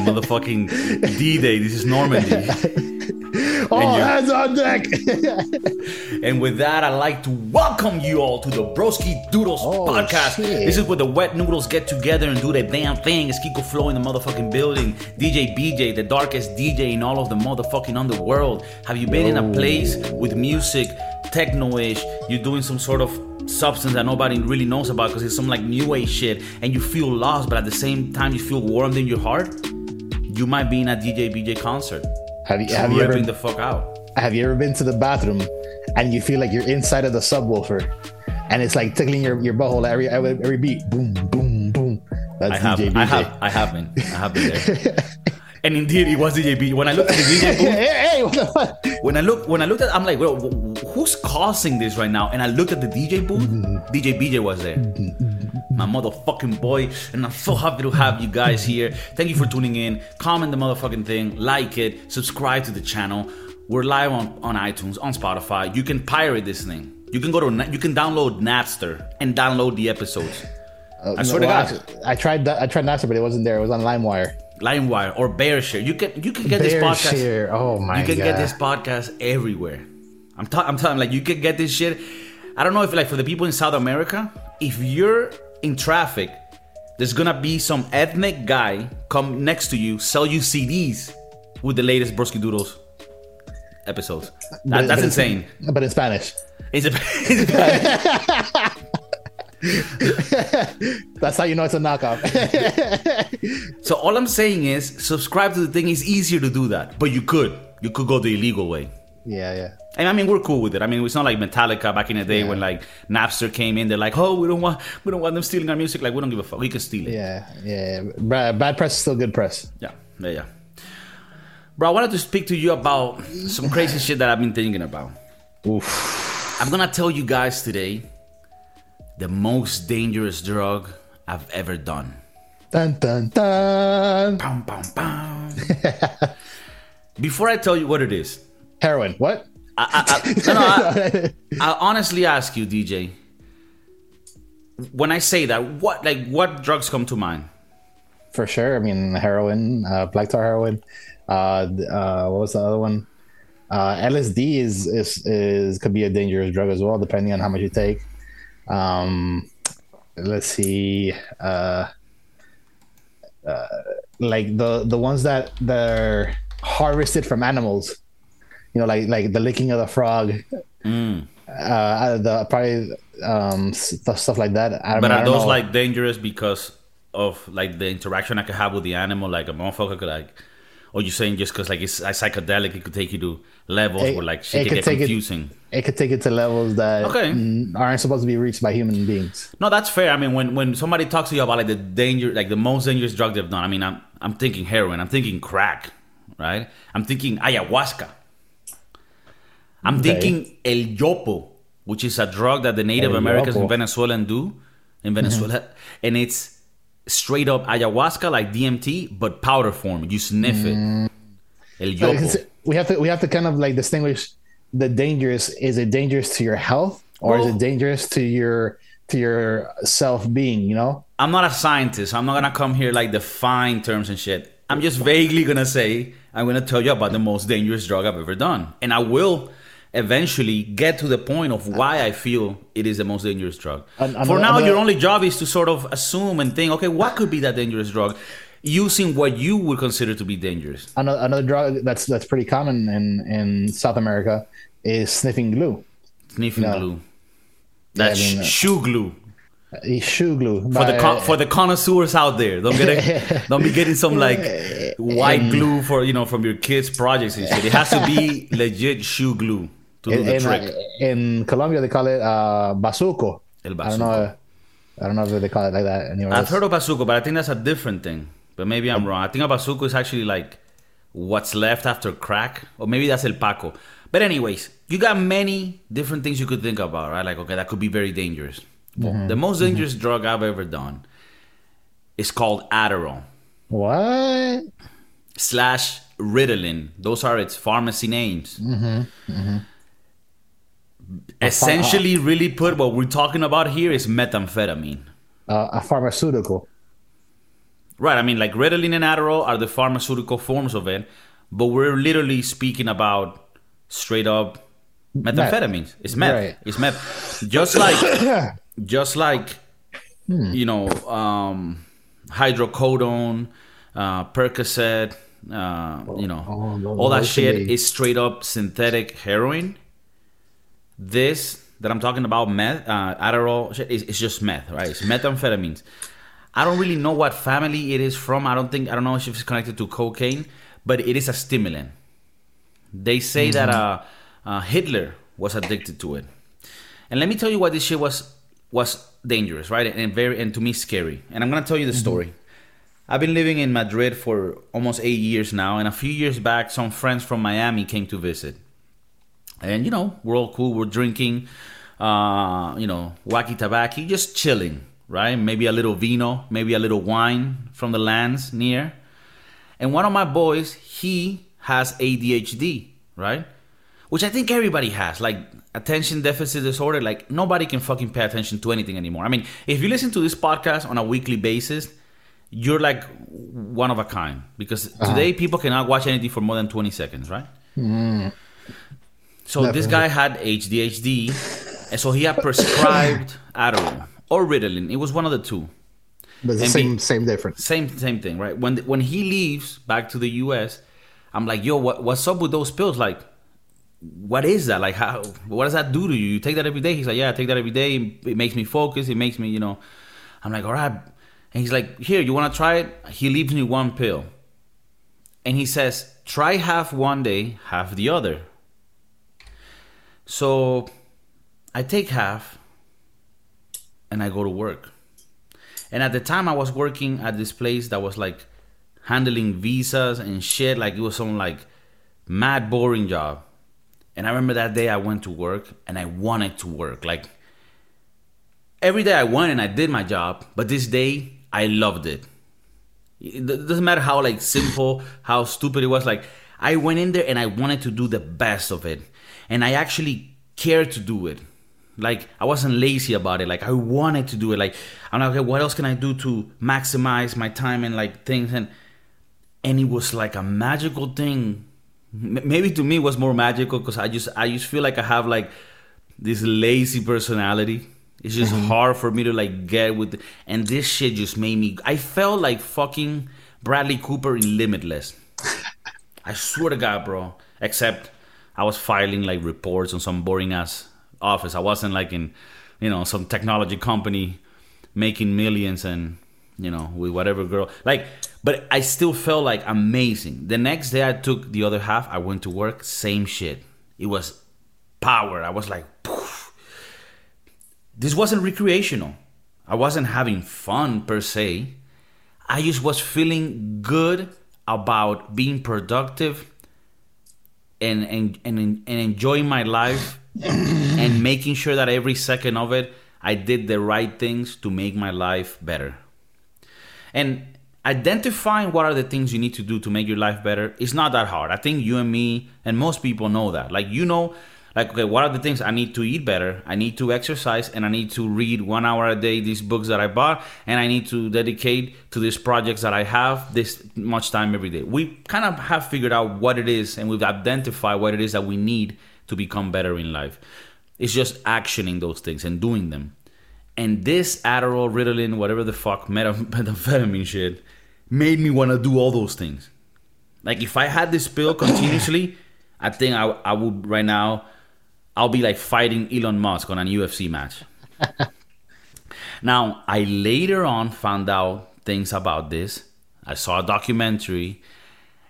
motherfucking D-Day. This is Normandy. All hands on deck. And with that, I'd like to welcome you all to the Broski Doodles Oh, podcast. shit. This is where the wet noodles get together and do their damn thing. It's Kiko Flow in the motherfucking building. DJ BJ, the darkest DJ in all of the motherfucking underworld. Have you been in a place with music, techno-ish, you're doing some sort of substance that nobody really knows about because it's some like new age shit and you feel lost but at the same time you feel warmed in your heart? You might be in a DJ BJ concert. have you have you ever the fuck out. have you ever been to the bathroom and you feel like you're inside of the subwoofer and it's like tickling your, your butthole every, every beat? Boom, boom, boom. That's I have, DJ BJ. I have, I have been, I have been there. and indeed, it was DJ B. When I looked at the DJ booth, hey, hey, what the fuck? when I look, when I looked at, I'm like, who's causing this right now? And I looked at the DJ booth. Mm-hmm. DJ BJ was there. Mm-hmm. My motherfucking boy, and I'm so happy to have you guys here. Thank you for tuning in. Comment the motherfucking thing, like it, subscribe to the channel. We're live on, on iTunes, on Spotify. You can pirate this thing. You can go to, you can download Napster and download the episodes. Uh, I swear to Well, God. actually, I tried that. I tried Napster, but it wasn't there. It was on LimeWire. LimeWire or BearShare. You can you can get this podcast. Bearshare. Oh my god. you can god. get this podcast everywhere. I'm ta- I'm telling like you can get this shit. I don't know if like for the people in South America, if you're in traffic, there's gonna be some ethnic guy come next to you, sell you CDs with the latest Broski Doodles episodes. That, But- that's but insane. But in Spanish. It's a, it's That's how you know it's a knockoff. so all I'm saying is subscribe to the thing. It's easier to do that, but you could you could go the illegal way. Yeah, yeah. And I mean, we're cool with it. I mean, it's not like Metallica back in the day Yeah. when like Napster came in. They're like, "Oh, we don't want, we don't want them stealing our music." Like, we don't give a fuck. We can steal it. Yeah, yeah. Bad, press is still good press. Yeah, yeah, yeah. Bro, I wanted to speak to you about some crazy shit that I've been thinking about. Oof. I'm gonna tell you guys today the most dangerous drug I've ever done. Dun dun dun. Bum, bum, bum. Before I tell you what it is, Heroin. What? I, I, I, no, I, I honestly ask you, DJ. When I say that, what like what drugs come to mind? For sure. I mean, heroin, uh, black tar heroin. Uh, uh, what was the other one? Uh, LSD is, is is could be a dangerous drug as well, depending on how much you take. Um, let's see. Uh, uh, like the the ones that they're harvested from animals. You know, like like the licking of the frog. Mm. Uh, the probably um stuff, stuff like that. I, But I are those know. like dangerous because of like the interaction I could have with the animal? Like a motherfucker could like, or you saying just because like it's a psychedelic, it could take you to levels It- where like shit it could get take it- confusing. it could take it to levels that Okay. aren't supposed to be reached by human beings. No, that's fair. I mean, when when somebody talks to you about like the danger, like the most dangerous drug they've done, I mean, I'm I'm thinking heroin, I'm thinking crack, right? I'm thinking ayahuasca. I'm Okay. thinking el yopo, which is a drug that the Native El Americans in. Venezuela do, in uh-huh. Venezuela, and it's straight up ayahuasca like DMT, but powder form. You sniff it. Mm. El yopo. we have to we have to kind of like distinguish the dangerous. Is it dangerous to your health or is it dangerous to your to your self being? You know. I'm not a scientist. I'm not gonna come here like define terms and shit. I'm just vaguely gonna say I'm gonna tell you about the most dangerous drug I've ever done, and I will eventually get to the point of why I feel it is the most dangerous drug. An- For another- now, another- your only job is to sort of assume and think, okay, what could be that dangerous drug, using what you would consider to be dangerous. Another, another drug that's that's pretty common in in South America is sniffing glue. Sniffing glue. That's I mean, uh, shoe glue. Uh, Shoe glue. For the con- for the connoisseurs out there, don't get it, don't be getting some like white glue for you know from your kids' projects and shit. It has to be legit shoe glue to do in, the trick. in Colombia they call it uh, bazuco. El I don't know. I don't know if they call it like that anywhere I've else. heard of basuco, but I think that's a different thing. But maybe I'm wrong. I think a bazuco is actually like what's left after crack, or maybe that's el paco. But anyways, you got many different things you could think about, right? Like okay, that could be very dangerous. Well, Mm-hmm. The most dangerous drug I've ever done is called Adderall. What? slash Ritalin. Those are its pharmacy names. Mm-hmm, Essentially, really put what we're talking about here is methamphetamine. Uh, a pharmaceutical. Right. I mean, like Ritalin and Adderall are the pharmaceutical forms of it, but we're literally speaking about straight up methamphetamines. It's meth. Right. It's meth. Just like, just like, you know, um, hydrocodone, uh, Percocet, uh, you know, oh, those- all that shit be- is straight up synthetic heroin. This that I'm talking about, meth, uh, Adderall, shit, is it's just meth, right? It's methamphetamines. I don't really know what family it is from. I don't think I don't know if it's connected to cocaine, but it is a stimulant. They say that uh, uh, Hitler was addicted to it, and let me tell you why this shit was was dangerous, right? And very and to me scary. And I'm gonna tell you the story. I've been living in Madrid for almost eight years now, and a few years back, some friends from Miami came to visit. And you know, we're all cool. We're drinking, uh, you know, wacky tobacco, just chilling, right? Maybe a little vino, maybe a little wine from the lands near. And one of my boys, he has ADHD, right? Which I think everybody has, like attention deficit disorder. Like nobody can fucking pay attention to anything anymore. I mean, if you listen to this podcast on a weekly basis, you're like one of a kind because today people cannot watch anything for more than 20 seconds, right? So this guy had ADHD, and so he had prescribed Adderall or Ritalin. It was one of the two. But the same be- same difference. Same same thing, right? When when he leaves back to the U.S., I'm like, yo, what, what's up with those pills? Like, what is that? Like, how? What does that do to you? You take that every day? He's like, yeah, I take that every day. It makes me focus. It makes me, you know. I'm like, all right. And he's like, here, you want to try it? He leaves me one pill, and he says, try half one day, half the other. So, I take half, and I go to work. And at the time, I was working at this place that was like handling visas and shit. Like it was some like mad boring job. And I remember that day I went to work and I wanted to work. Like every day I went and I did my job, but this day I loved it. It doesn't matter how like simple, how stupid it was. Like I went in there and I wanted to do the best of it, and I actually cared to do it. Like I wasn't lazy about it. Like I wanted to do it. Like I'm like, okay, what else can I do to maximize my time and like things and and it was like a magical thing. M- Maybe to me it was more magical because I just I just feel like I have like this lazy personality. It's just mm-hmm. hard for me to like get with, and this shit just made me. I felt like fucking Bradley Cooper in Limitless. I swear to God, bro. Except I was filing like reports on some boring ass office. I wasn't like in, you know, some technology company making millions and, you know, with whatever girl. Like, but I still felt like amazing. The next day I took the other half. I went to work. Same shit. It was power. I was like, poof. This wasn't recreational. I wasn't having fun per se. I just was feeling good about being productive and and and, and enjoying my life and making sure that every second of it I did the right things to make my life better. And identifying what are the things you need to do to make your life better is not that hard. I think you and me and most people know that. Like you know like okay, what are the things I need to eat better? I need to exercise and I need to read 1 hour a day these books that I bought and I need to dedicate to these projects that I have this much time every day. We kind of have figured out what it is and we've identified what it is that we need to become better in life. It's just actioning those things and doing them. And this Adderall, Ritalin, whatever the fuck, methamphetamine shit, made me want to do all those things. Like if I had this pill continuously, I think I, I would right now, I'll be like fighting Elon Musk on a UFC match. now, I later on found out things about this. I saw a documentary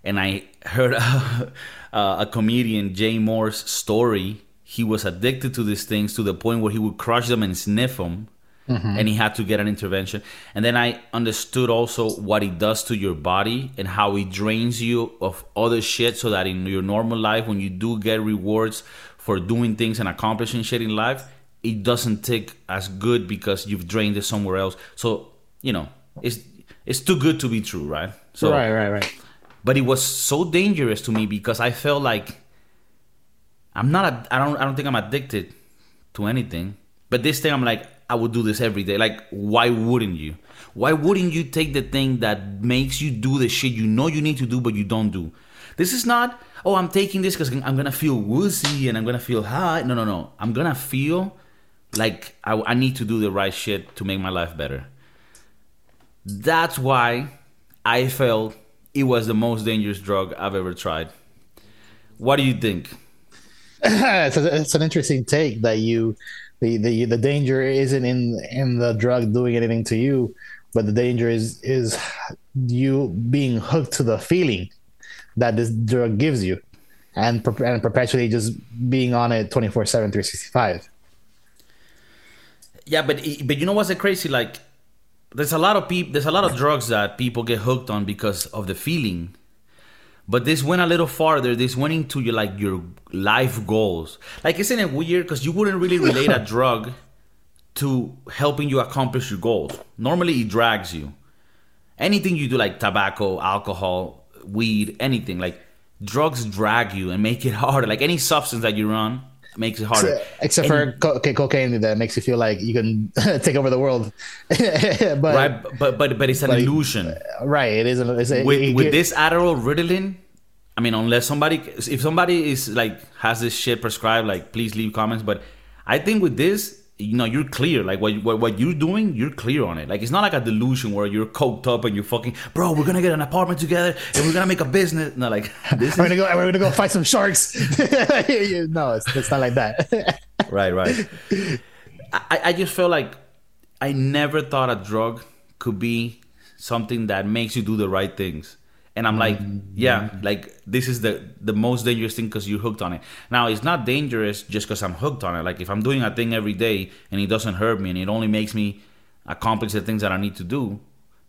and I heard a, a comedian, Jay Moore's story. He was addicted to these things to the point where he would crush them and sniff them. Mm-hmm. And he had to get an intervention. And then I understood also what it does to your body and how it drains you of other shit so that in your normal life, when you do get rewards for doing things and accomplishing shit in life, it doesn't take as good because you've drained it somewhere else. So, you know, it's it's too good to be true, right? So right, right, right. but it was so dangerous to me because I felt like I'm not. A, I don't. I don't think I'm addicted to anything. But this thing, I'm like, I would do this every day. Like, why wouldn't you? Why wouldn't you take the thing that makes you do the shit you know you need to do but you don't do? This is not, oh, I'm taking this because I'm gonna feel woozy and I'm gonna feel high. No, no, no. I'm gonna feel like I, I need to do the right shit to make my life better. That's why I felt it was the most dangerous drug I've ever tried. What do you think? it's, it's, an interesting take that you the, the the danger isn't in in the drug doing anything to you, but the danger is is you being hooked to the feeling that this drug gives you, and and perpetually just being on it 24 7 365 yeah but but you know what's crazy like there's a lot of people there's a lot of drugs that people get hooked on because of the feeling. But this went a little farther. This went into your like your life goals. Like isn't it weird? Because you wouldn't really relate a drug to helping you accomplish your goals. Normally it drags you. Anything you do like tobacco alcohol weed anything like drugs drag you and make it harder like any substance that you run makes it harder. Except for co- cocaine that makes you feel like you can take over the world. but, right, but but but it's an illusion. Right, it is. An, it's a, with it, with this Adderall, Ritalin. I mean, unless somebody, if somebody is like has this shit prescribed, like please leave comments. But I think with this, you know you're clear. Like what, what what you're doing you're clear on it. Like it's not like a delusion where you're coked up and you're fucking bro we're gonna get an apartment together and we're gonna make a business. No like this we're gonna go we're gonna go fight some sharks. No it's, it's not like that. Right right. I, I just feel like i never thought a drug could be something that makes you do the right things and I'm like, mm-hmm. yeah, like this is the the most dangerous thing because you're hooked on it. Now it's not dangerous just because I'm hooked on it. Like if I'm doing a thing every day and it doesn't hurt me and it only makes me accomplish the things that I need to do,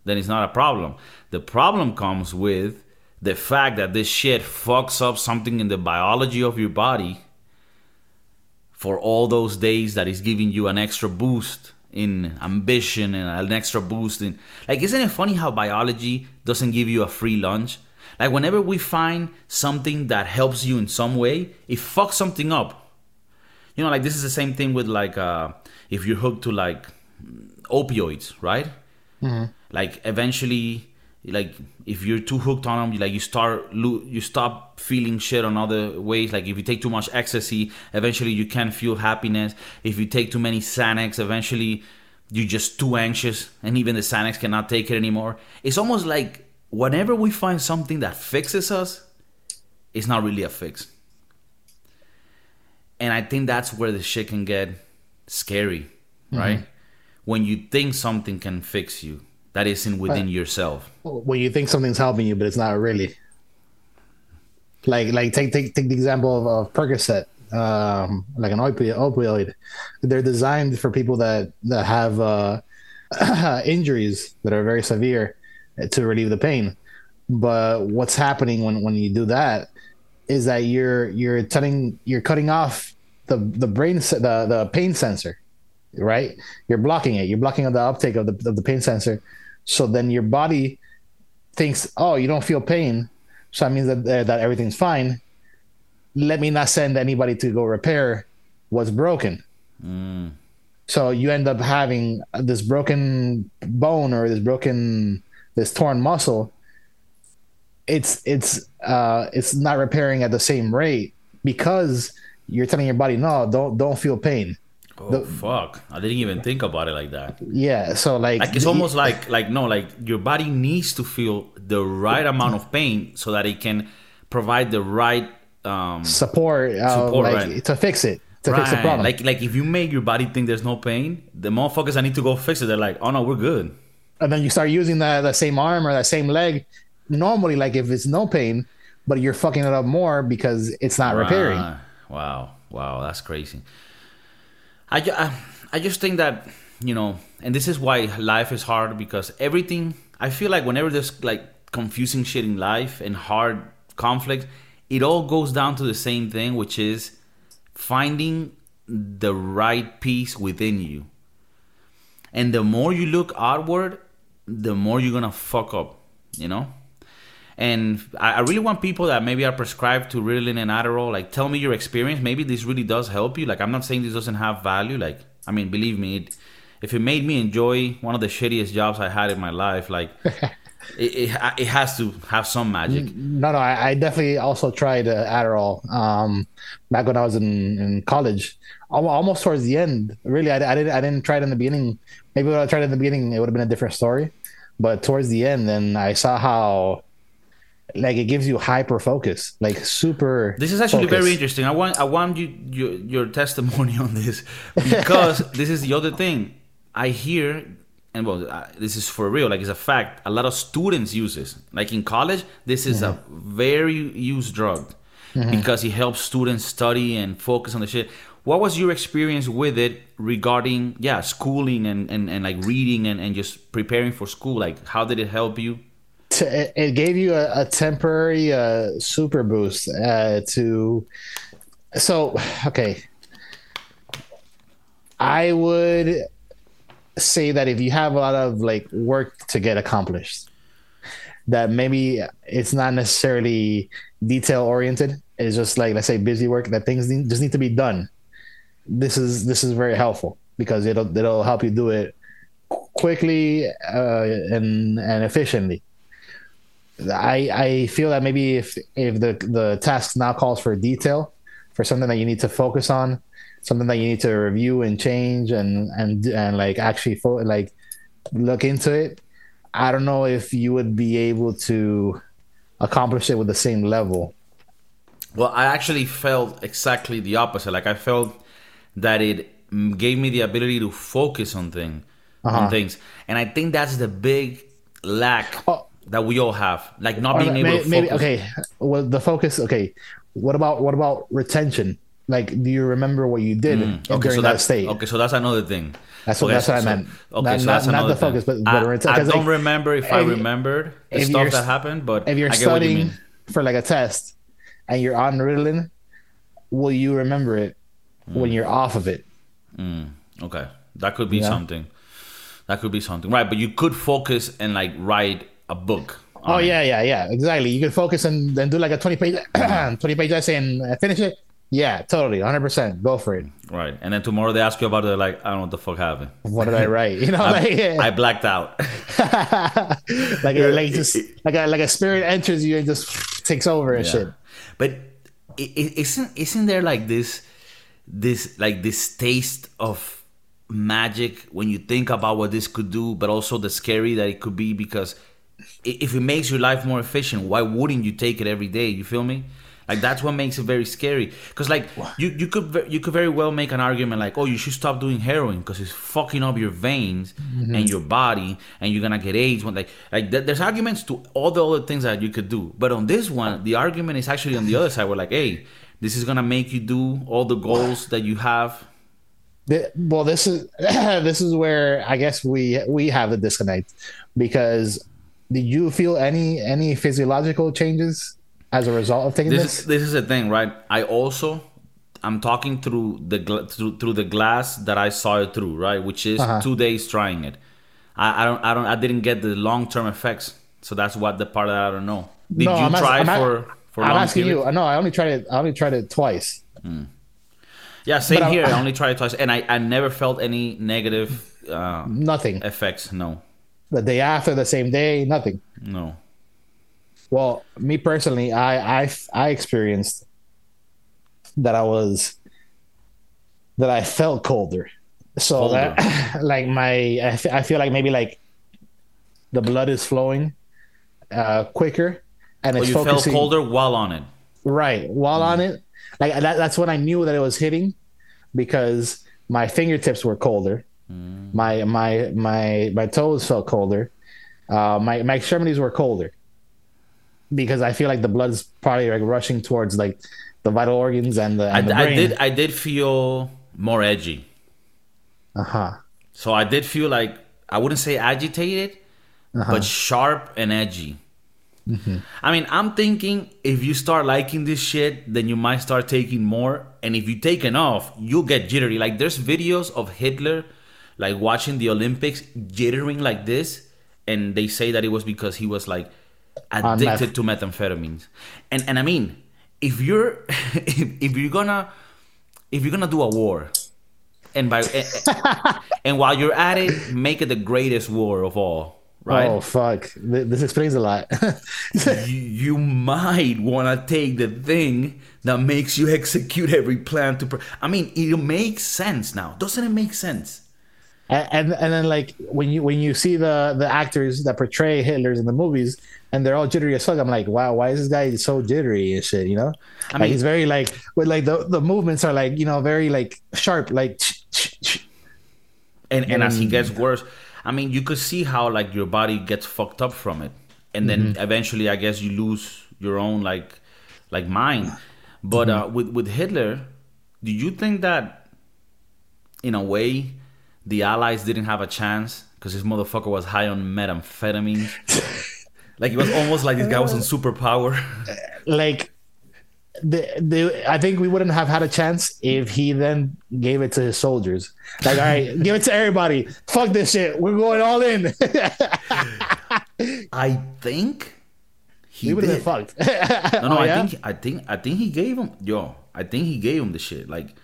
then it's not a problem. The problem comes with the fact that this shit fucks up something in the biology of your body for all those days that is giving you an extra boost in ambition and an extra boost in like isn't it funny how biology doesn't give you a free lunch? Like whenever we find something that helps you in some way it fucks something up. You know like this is the same thing with like uh if you're hooked to like opioids right? Mm-hmm. like eventually like if you're too hooked on them like you start you stop feeling shit on other ways. Like if you take too much ecstasy eventually you can't feel happiness. If you take too many xanax eventually you're just too anxious and even the xanax cannot take it anymore. It's almost like whenever we find something that fixes us it's not really a fix. And i think that's where the shit can get scary mm-hmm. right? When you think something can fix you that isn't within yourself. When you think something's helping you, but it's not really. Like like take take take the example of, of Percocet, um, like an opioid, opioid. They're designed for people that that have uh, injuries that are very severe to relieve the pain. But what's happening when when you do that is that you're you're cutting you're cutting off the the brain the the pain sensor right you're blocking it you're blocking the uptake of the, of the pain sensor so then your body thinks, oh, you don't feel pain. So that means that, uh, that everything's fine. Let me not send anybody to go repair what's broken. Mm. So you end up having this broken bone or this broken, this torn muscle. It's it's uh, it's not repairing at the same rate because you're telling your body no, don't don't feel pain. Oh the, fuck! I didn't even think about it like that. Yeah, so like, like it's the, almost like like no, like your body needs to feel the right amount of pain so that it can provide the right um, support, uh, support like, right. to fix it to right. fix the problem. Like like if you make your body think there's no pain, the motherfuckers I need to go fix it. They're like, oh no, we're good. And then you start using that that same arm or that same leg. Normally, like if it's no pain, but you're fucking it up more because it's not repairing. Wow, wow, that's crazy. I, I, uh, I just think that you know, and this is why life is hard because everything. I feel like whenever there's like confusing shit in life and hard conflict, it all goes down to the same thing, which is finding the right peace within you. And the more you look outward, the more you're gonna fuck up, you know? And I, really want people that maybe are prescribed to Ritalin and Adderall, like tell me your experience. Maybe this really does help you. Like I'm not saying this doesn't have value. Like I mean, believe me, it if it made me enjoy one of the shittiest jobs I had in my life, like it, it, it has to have some magic. No, no, I, I definitely also tried uh, Adderall um, back when I was in, in college, almost towards the end. Really, I, I didn't I didn't try it in the beginning. Maybe when I tried it in the beginning, it would have been a different story. But towards the end, then I saw how like it gives you hyper focus, like super. This is actually focus. very interesting. I want I want you your, your testimony on this because this is the other thing I hear, and well, this is for real. Like it's a fact. A lot of students use this. Like in college, this is a mm-hmm. very used drug mm-hmm. because it helps students study and focus on the shit. What was your experience with it regarding yeah schooling and, and, and like reading and, and just preparing for school? Like how did it help you? It gave you a, a temporary uh, super boost uh, to so okay. I would say that if you have a lot of like work to get accomplished that maybe it's not necessarily detail oriented. It's just like let's say busy work that things need, just need to be done. This is this is very helpful because it'll it'll help you do it quickly uh, and and efficiently I I feel that maybe if if the the task now calls for detail, for something that you need to focus on, something that you need to review and change and and and like actually fo- like look into it, I don't know if you would be able to accomplish it with the same level. Well, I actually felt exactly the opposite. Like I felt that it gave me the ability to focus on thing on uh-huh. things, and I think that's the big lack Oh. That we all have, like not being able to maybe okay. Well, the focus. Okay, what about what about retention? Like, do you remember what you did Okay, during so that state? okay. So that's another thing. That's what- okay, that's what I meant. Okay, Not- so that's not another the focus, thing. but- but I, I don't like, remember if I if you- remembered the if stuff that happened, but if you're I get what you studying for like a test and you're on Ritalin, will you remember it Mm. when you're off of it? Okay, that could be Yeah. something. That could be something, right? But you could focus and like write a book. Oh on it. yeah, yeah, yeah, exactly. You can focus and then do like a twenty page, twenty page essay and uh, finish it. Yeah, totally, hundred percent. Go for it. right. And then tomorrow they ask you about it, like I don't know what the fuck happened. What did I write? You know, like I blacked out. like a, like just like a like a spirit enters you and just takes over and shit. But i- i- isn't isn't there like this this like this taste of magic when you think about what this could do, but also the scary that it could be because i- if it makes your life more efficient, why wouldn't you take it every day? You feel me? Like that's what makes it very scary. Because like you, you could you could very well make an argument like, oh, you should stop doing heroin because it's fucking up your veins mm-hmm. and your body, and you're gonna get AIDS. When like like th- there's arguments to all the other things that you could do, but on this one, the argument is actually on the other side. We're like, hey, this is gonna make you do all the goals that you have. Th- Well, this is this is where I guess we we have a disconnect because did you feel any any physiological changes as a result of taking this this? is this is the thing, right? I also I'm talking through the gla- through, through the glass that I saw it through, right? Which is Uh-huh. two days trying it. I, I don't I don't I didn't get the long term effects, so that's what the part that I don't know. Did you I'm try for for I'm asking periods? you. No, I only tried it. I only tried it twice. Yeah, same But I- here. I only tried it twice, and I I never felt any negative uh, Nothing. effects. No, The day after, the same day, nothing. no. Well, me personally, I I I experienced that I was that I felt colder. So that like my I, I feel like maybe like the blood is flowing uh quicker and Oh, it's you felt colder while on it. right while on it. Like that, that's when I knew that it was hitting because my fingertips were colder. My my my my toes felt colder. Uh, my my extremities were colder because I feel like the blood is probably like rushing towards like the vital organs and the, I, and the I did I did feel more edgy. Uh huh. So I did feel like I wouldn't say agitated, Uh-huh. but sharp and edgy. Mm-hmm. I mean, I'm thinking if you start liking this shit, then you might start taking more. And if you take enough, you'll get jittery. Like there's videos of Hitler, like watching the Olympics, jittering like this, and they say that it was because he was like ah, addicted meth. to methamphetamines. And and I mean, if you're if, if you're gonna if you're gonna do a war and by eh, eh, and, and while you're at it, make it the greatest war of all. Right? Oh fuck! This explains a lot. you, you might want to take the thing that makes you execute every plan to. Pr- I mean, it makes sense now, doesn't it make sense? And, and and then like when you when you see the the actors that portray Hitler's in the movies and they're all jittery as fuck, I'm like, wow, why is this guy so jittery and shit? You know, I like mean- he's very like with like the the movements are like you know very like sharp, like and and as he mm. gets worse i mean you could see how like your body gets fucked up from it. And then mm-hmm. eventually i guess you lose your own like like mind. But mm-hmm. uh with with hitler do you think that in a way the allies didn't have a chance because this motherfucker was high on methamphetamine like it was almost like this guy was on superpower uh, like the, the I think we wouldn't have had a chance if he then gave it to his soldiers. Like, all right, give it to everybody. Fuck this shit. We're going all in. i think he would have did. been fucked. No, no, Oh, I yeah? think I think I think he gave him yo. I think he gave him the shit. Like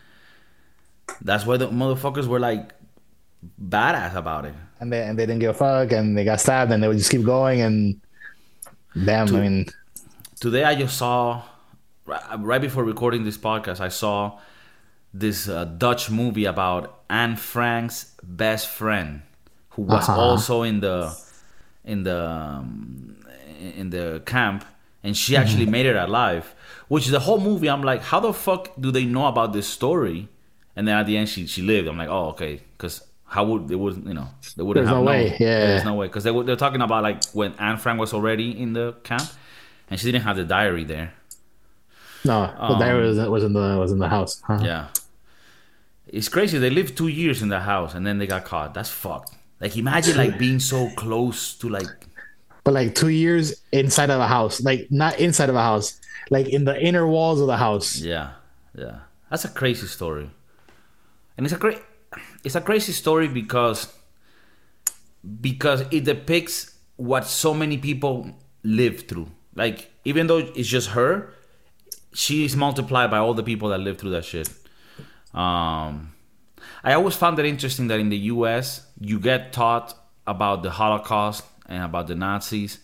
that's why the motherfuckers were like badass about it. and they and they didn't give a fuck, and they got stabbed, and they would just keep going. And damn, I mean, Today I just saw right right before recording this podcast, I saw this uh, Dutch movie about Anne Frank's best friend, who was Uh-huh. also in the in the um, in the camp, and she actually made it alive. Which the whole movie, I'm like, how the fuck do they know about this story? And then at the end, she she lived. I'm like, oh okay, because how would they would you know they wouldn't There's have no way, yeah. there's no way because they were they're talking about like when Anne Frank was already in the camp, and she didn't have the diary there. no, the diary was, was in the was in the house. Huh? Um, Yeah. It's crazy. They lived two years in the house and then they got caught. That's fucked. Like imagine like being so close to like But like two years inside of a house, like not inside of a house, like in the inner walls of the house. yeah, yeah. That's a crazy story. And it's a great it's a crazy story because because it depicts what so many people live through. Like even though it's just her, she is multiplied by all the people that live through that shit. Um, I always found it interesting that in the U.S. you get taught about the Holocaust and about the Nazis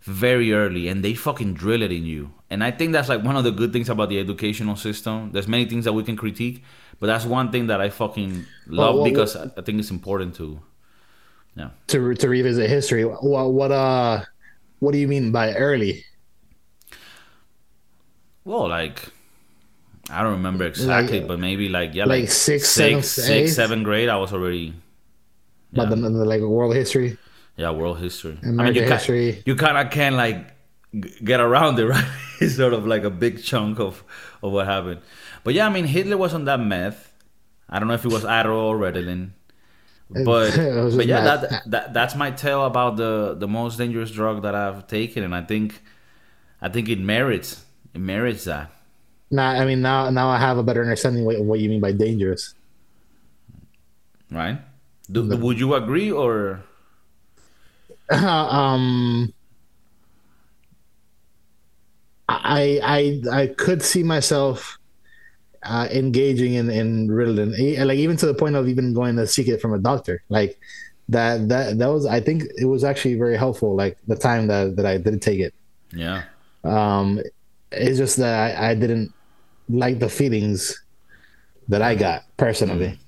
very early, and they fucking drill it in you. And I think that's like one of the good things about the educational system. There's many things that we can critique, but that's one thing that I fucking love Well, well, because I I think it's important to. Yeah. To to revisit history, what what uh, what do you mean by early? Well, like I don't remember exactly, Like- but maybe like yeah, like like, sixth, six, seventh, six, seventh grade. I was already but the, the like world history. yeah, world history. I mean, you history. you kind of can like get around it, right? it's sort of like a big chunk of of what happened. But yeah, I mean, Hitler was on that meth. I don't know if it was Adderall or Ritalin. But but yeah, meth. that, that that's my tale about the the most dangerous drug that I've taken, and I think I think it merits it merits that. Now, I mean, now now I have a better understanding of what you mean by dangerous. right? Do, would you agree or um, I I I could see myself uh, engaging in in Ritalin, like even to the point of even going to seek it from a doctor. Like that that that was I think it was actually very helpful. Like the time that that I did take it. yeah? Um, it's just that I, I didn't like the feelings that I got personally.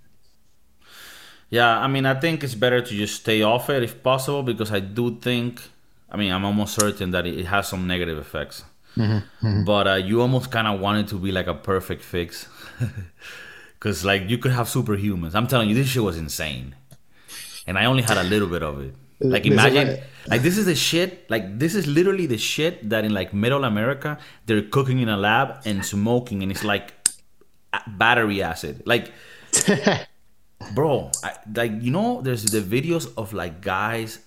Yeah, I mean, I think it's better to just stay off it if possible because I do think, I mean, I'm almost certain that it has some negative effects. But uh, you almost kind of want it to be like a perfect fix. Because, like, you could have superhumans. I'm telling you, this shit was insane. And I only had a little bit of it. Like, imagine, what- like, this is the shit, like, this is literally the shit that in, like, middle America, they're cooking in a lab and smoking, and it's like battery acid. Like, bro I, like you know there's the videos of like guys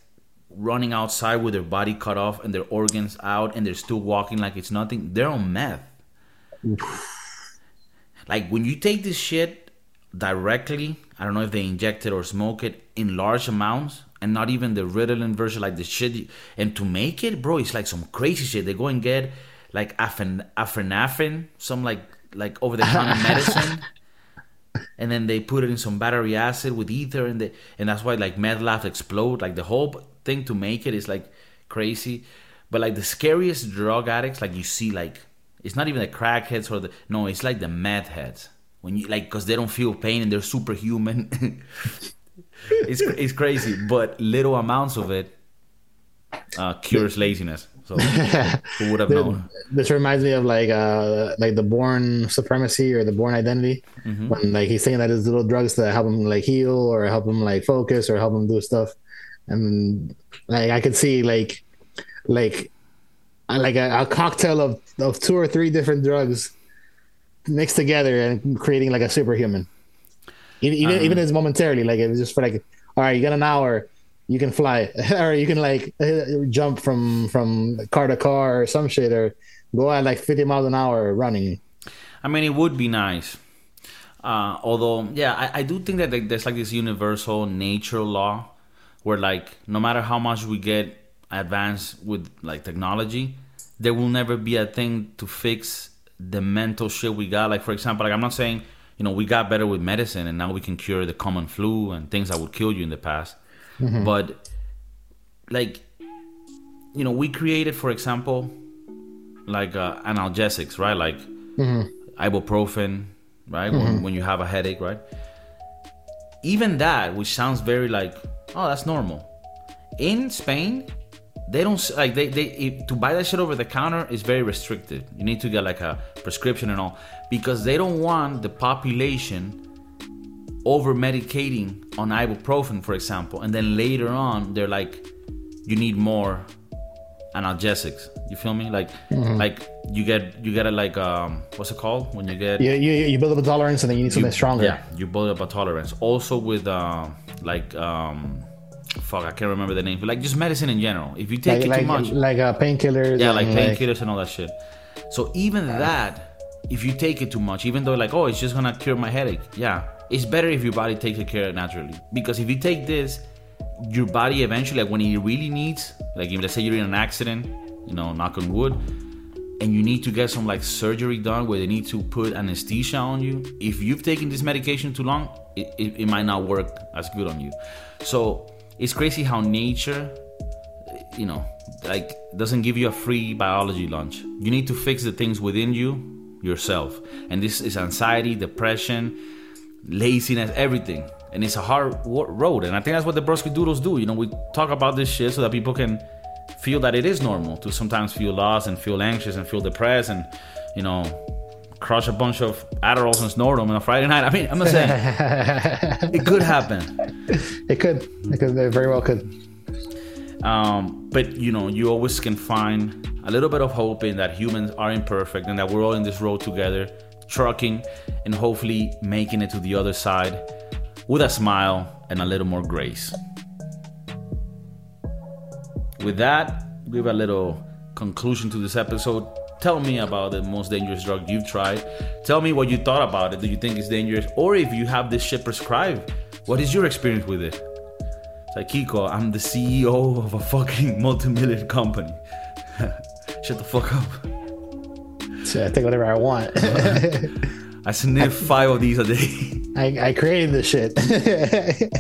running outside with their body cut off and their organs out and they're still walking like it's nothing they're on meth like when you take this shit directly i don't know if they inject it or smoke it in large amounts and not even the ritalin version like the shit and to make it bro it's like some crazy shit they go and get like afenafin some like like over the counter medicine and then they put it in some battery acid with ether, and they, and that's why like meth labs explode. Like the whole thing to make it is like crazy. But like the scariest drug addicts, like you see, like it's not even the crackheads or the no, it's like the meth heads when you like because they don't feel pain and they're superhuman. it's it's crazy, but little amounts of it uh, cures laziness. So who would have known? This reminds me of like uh like the Bourne Supremacy or the Bourne Identity Mm-hmm. when like he's saying that his little drugs to help him like heal or help him like focus or help him do stuff, and like I could see like like like a, a cocktail of of two or three different drugs mixed together and creating like a superhuman. Even even, Uh-huh. even as momentarily, like it was just for like, all right, you got an hour, you can fly, or you can like jump from from car to car or some shit, or go at like fifty miles an hour running. I mean, it would be nice. Uh, although, yeah, I, I do think that like, there's like this universal nature law where, like, no matter how much we get advanced with like technology, there will never be a thing to fix the mental shit we got. Like, for example, like I'm not saying you know we got better with medicine and now we can cure the common flu and things that would kill you in the past, mm-hmm. but like you know we created, for example, like uh, analgesics, right? Like mm-hmm. ibuprofen, right? When, mm-hmm. when you have a headache, right? Even that, which sounds very like, oh, that's normal. In Spain, they don't like they they to buy that shit over the counter is very restricted. You need to get like a prescription and all because they don't want the population over medicating on ibuprofen, for example, and then later on they're like, you need more analgesics. You feel me? Like like you get you get it like um what's it called when you get You you, you build up a tolerance and then you need something stronger. yeah, you build up a tolerance. Also with uh, like um, fuck, I can't remember the name. But like just medicine in general. If you take like it like, too much, like uh, painkillers. yeah, like painkillers and all that shit. So even that, if you take it too much, even though like oh it's just gonna cure my headache, yeah, it's better if your body takes it care naturally. Because if you take this, your body eventually, like when it really needs, like if let's say you're in an accident, you know, knock on wood, and you need to get some like surgery done where they need to put anesthesia on you. If you've taken this medication too long, it, it, it might not work as good on you. So it's crazy how nature you know, like doesn't give you a free biology lunch. You need to fix the things within you yourself. And this is anxiety, depression, laziness, everything. And it's a hard road. And I think that's what the Broski Doodles do. You know, we talk about this shit so that people can feel that it is normal to sometimes feel lost and feel anxious and feel depressed and, you know, crush a bunch of Adderalls and snort them on a Friday night. I mean, I'm not saying it could happen. It could. It could. It very well could. Um, but you know, you always can find a little bit of hope in that humans are imperfect and that we're all in this road together, trucking and hopefully making it to the other side with a smile and a little more grace. With that, we have a little conclusion to this episode. Tell me about the most dangerous drug you've tried. Tell me what you thought about it. Do you think it's dangerous? Or if you have this shit prescribed, what is your experience with it? It's like Kiko, I'm the CEO of a fucking multi-million company. Shut the fuck up. So I take whatever I want. I sniff five of these a day. I, I created this shit.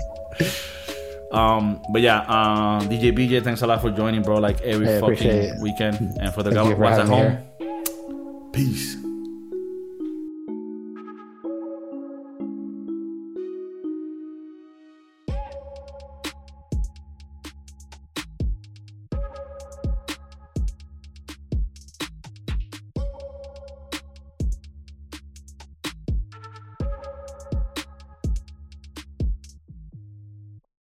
Um, but yeah, uh, DJ BJ, thanks a lot for joining, bro. Like every I fucking weekend, and for the Thank you guys at home, peace.